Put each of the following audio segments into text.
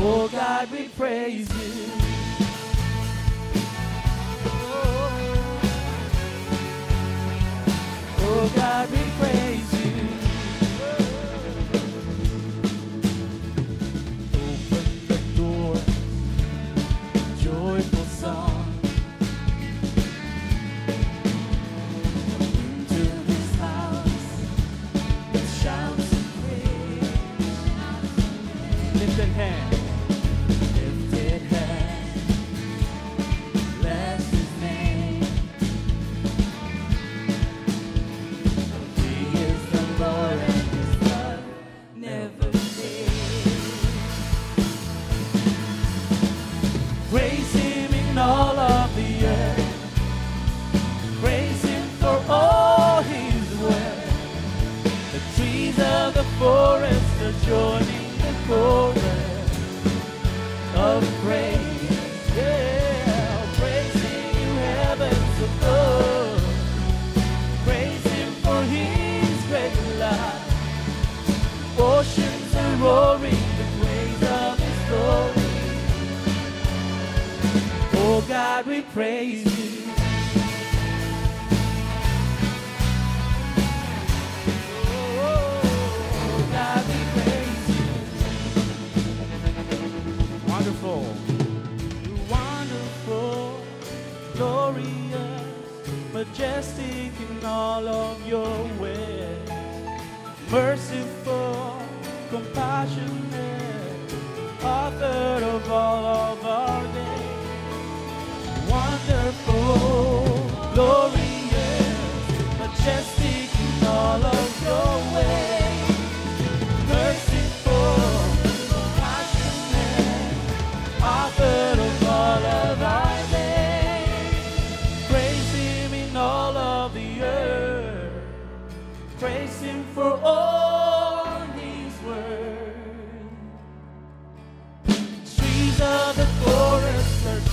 Oh God, we praise you. Lifted hand,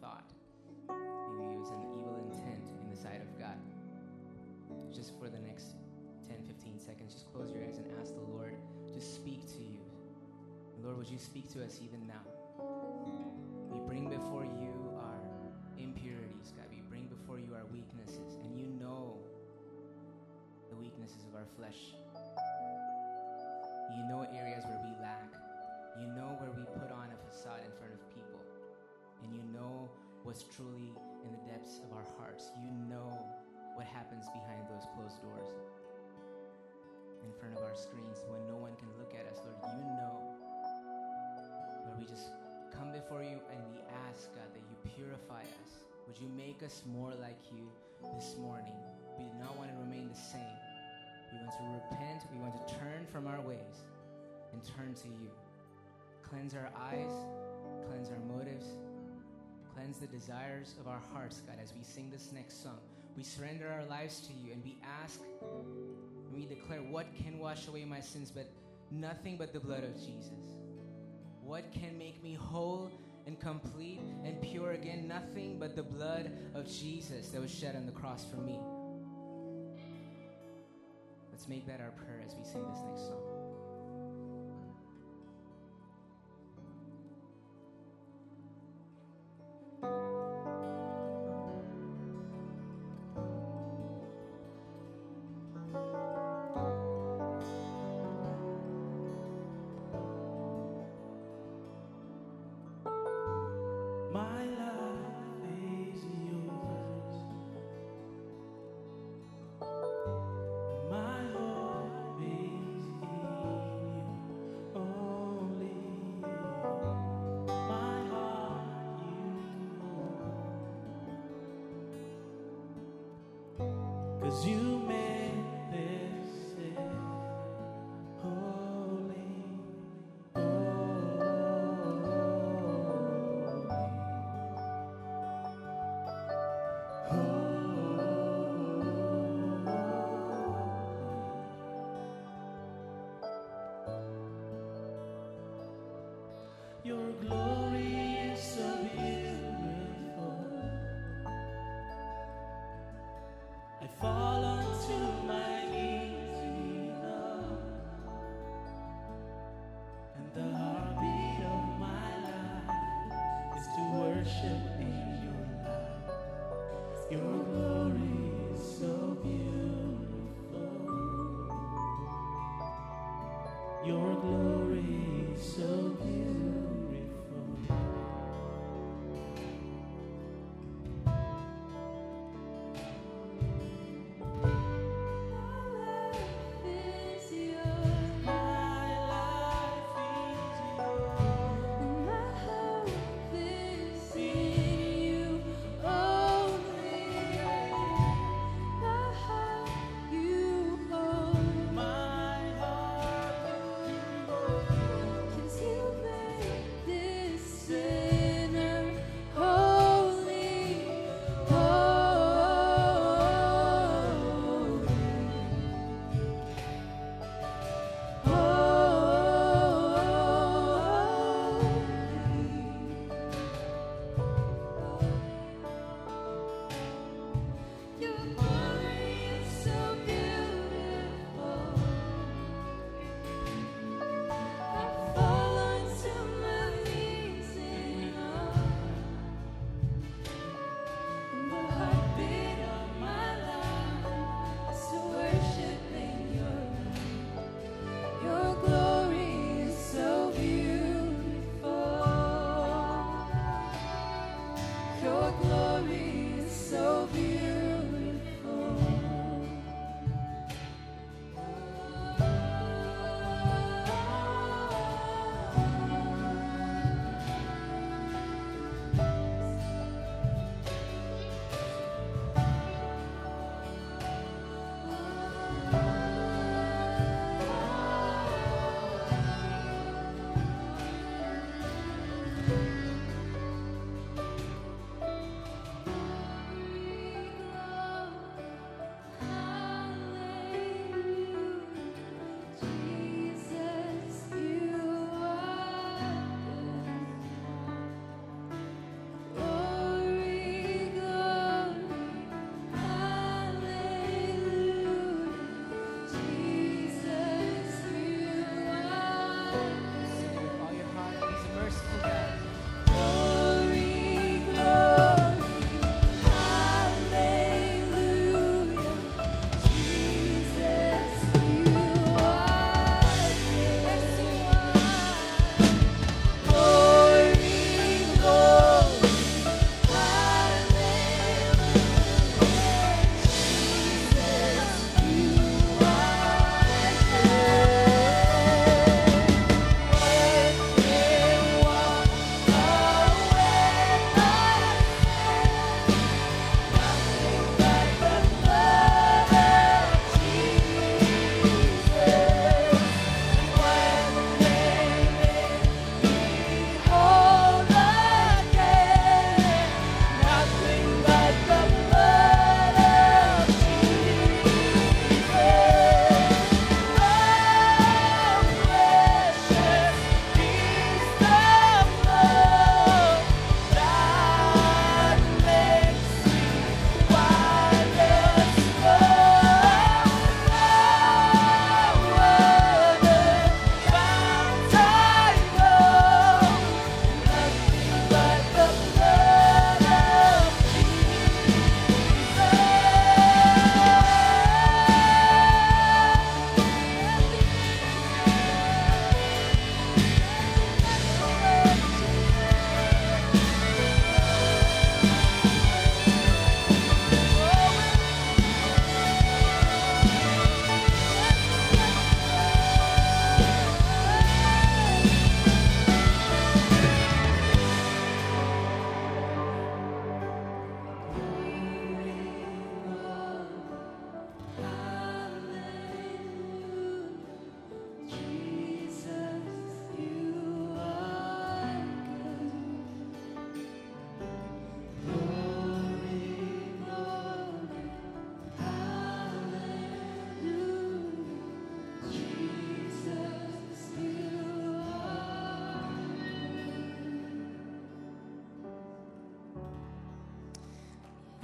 thought. Maybe it was an evil intent in the sight of God. Just for the next 10, 15 seconds, just close your eyes and ask the Lord to speak to you. Lord, would you speak to us even now? We bring before you our impurities, God. We bring before you our weaknesses, and you know the weaknesses of our flesh. You know areas where we lack. You know where we put on a facade in front of. And you know what's truly in the depths of our hearts. You know what happens behind those closed doors. In front of our screens when no one can look at us, Lord, you know. Lord, we just come before you and we ask, God, that you purify us. Would you make us more like you this morning? We do not want to remain the same. We want to repent. We want to turn from our ways and turn to you. Cleanse our eyes, cleanse our motives, cleanse the desires of our hearts, God, as we sing this next song. We surrender our lives to you and we ask and we declare, What can wash away my sins but nothing but the blood of Jesus? What can make me whole and complete and pure again? Nothing but the blood of Jesus that was shed on the cross for me. Let's make that our prayer as we sing this next song. I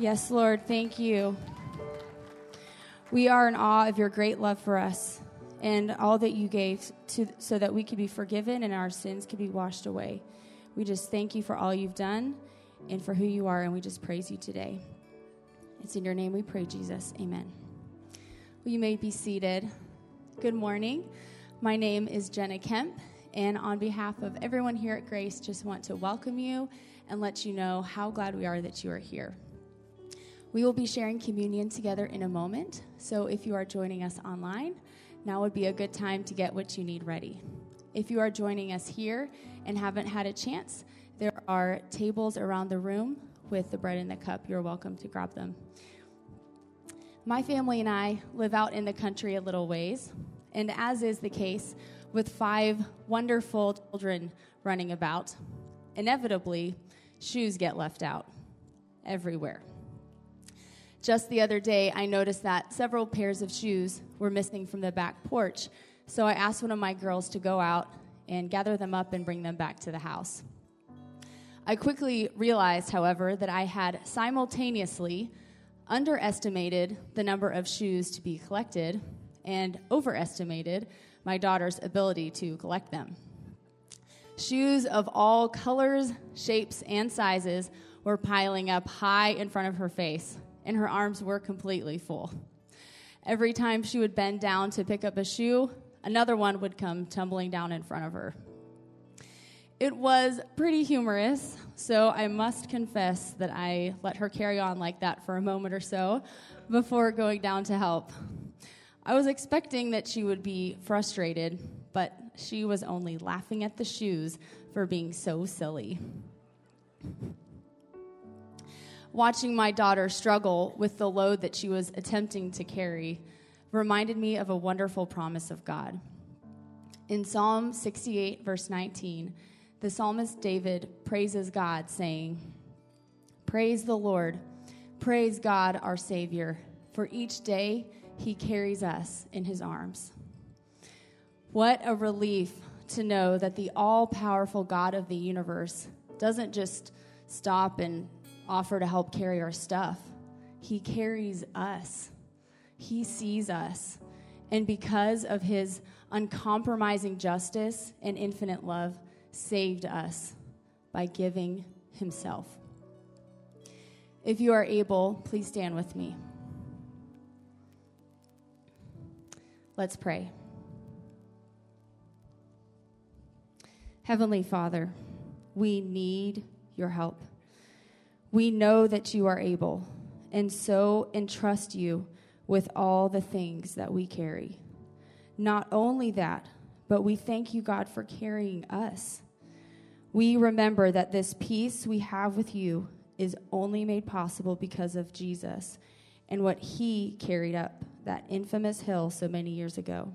Yes, Lord, thank you. We are in awe of your great love for us and all that you gave to, so that we could be forgiven and our sins could be washed away. We just thank you for all you've done and for who you are, and we just praise you today. It's in your name we pray, Jesus. Amen. Well, you may be seated. Good morning. My name is Jenna Kemp, and on behalf of everyone here at Grace, just want to welcome you and let you know how glad we are that you are here. We will be sharing communion together in a moment, so if you are joining us online, now would be a good time to get what you need ready. If you are joining us here and haven't had a chance, there are tables around the room with the bread and the cup. You're welcome to grab them. My family and I live out in the country a little ways, and as is the case with five wonderful children running about, inevitably, shoes get left out everywhere. Just the other day, I noticed that several pairs of shoes were missing from the back porch, so I asked one of my girls to go out and gather them up and bring them back to the house. I quickly realized, however, that I had simultaneously underestimated the number of shoes to be collected and overestimated my daughter's ability to collect them. Shoes of all colors, shapes, and sizes were piling up high in front of her face, and her arms were completely full. Every time she would bend down to pick up a shoe, another one would come tumbling down in front of her. It was pretty humorous, so I must confess that I let her carry on like that for a moment or so before going down to help. I was expecting that she would be frustrated, but she was only laughing at the shoes for being so silly. Watching my daughter struggle with the load that she was attempting to carry reminded me of a wonderful promise of God. In Psalm 68, verse 19, the psalmist David praises God, saying, Praise the Lord, praise God our Savior, for each day he carries us in his arms. What a relief to know that the all powerful God of the universe doesn't just stop and offer to help carry our stuff. He carries us, He sees us. And because of His uncompromising justice and infinite love, saved us by giving Himself. If you are able, please stand with me. Let's pray. Heavenly Father, we need your help. We know that you are able, and so entrust you with all the things that we carry. Not only that, but we thank you, God, for carrying us. We remember that this peace we have with you is only made possible because of Jesus and what he carried up that infamous hill so many years ago.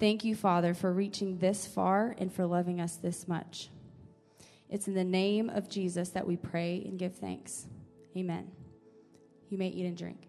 Thank you, Father, for reaching this far and for loving us this much. It's in the name of Jesus that we pray and give thanks. Amen. You may eat and drink.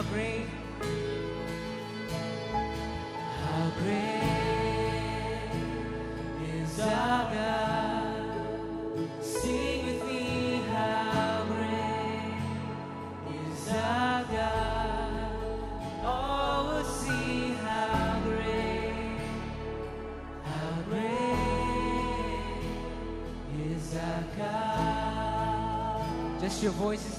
how great, how great is our God. Sing with me, how great is our God. Oh, All will see how great, how great is our God. Just your voice.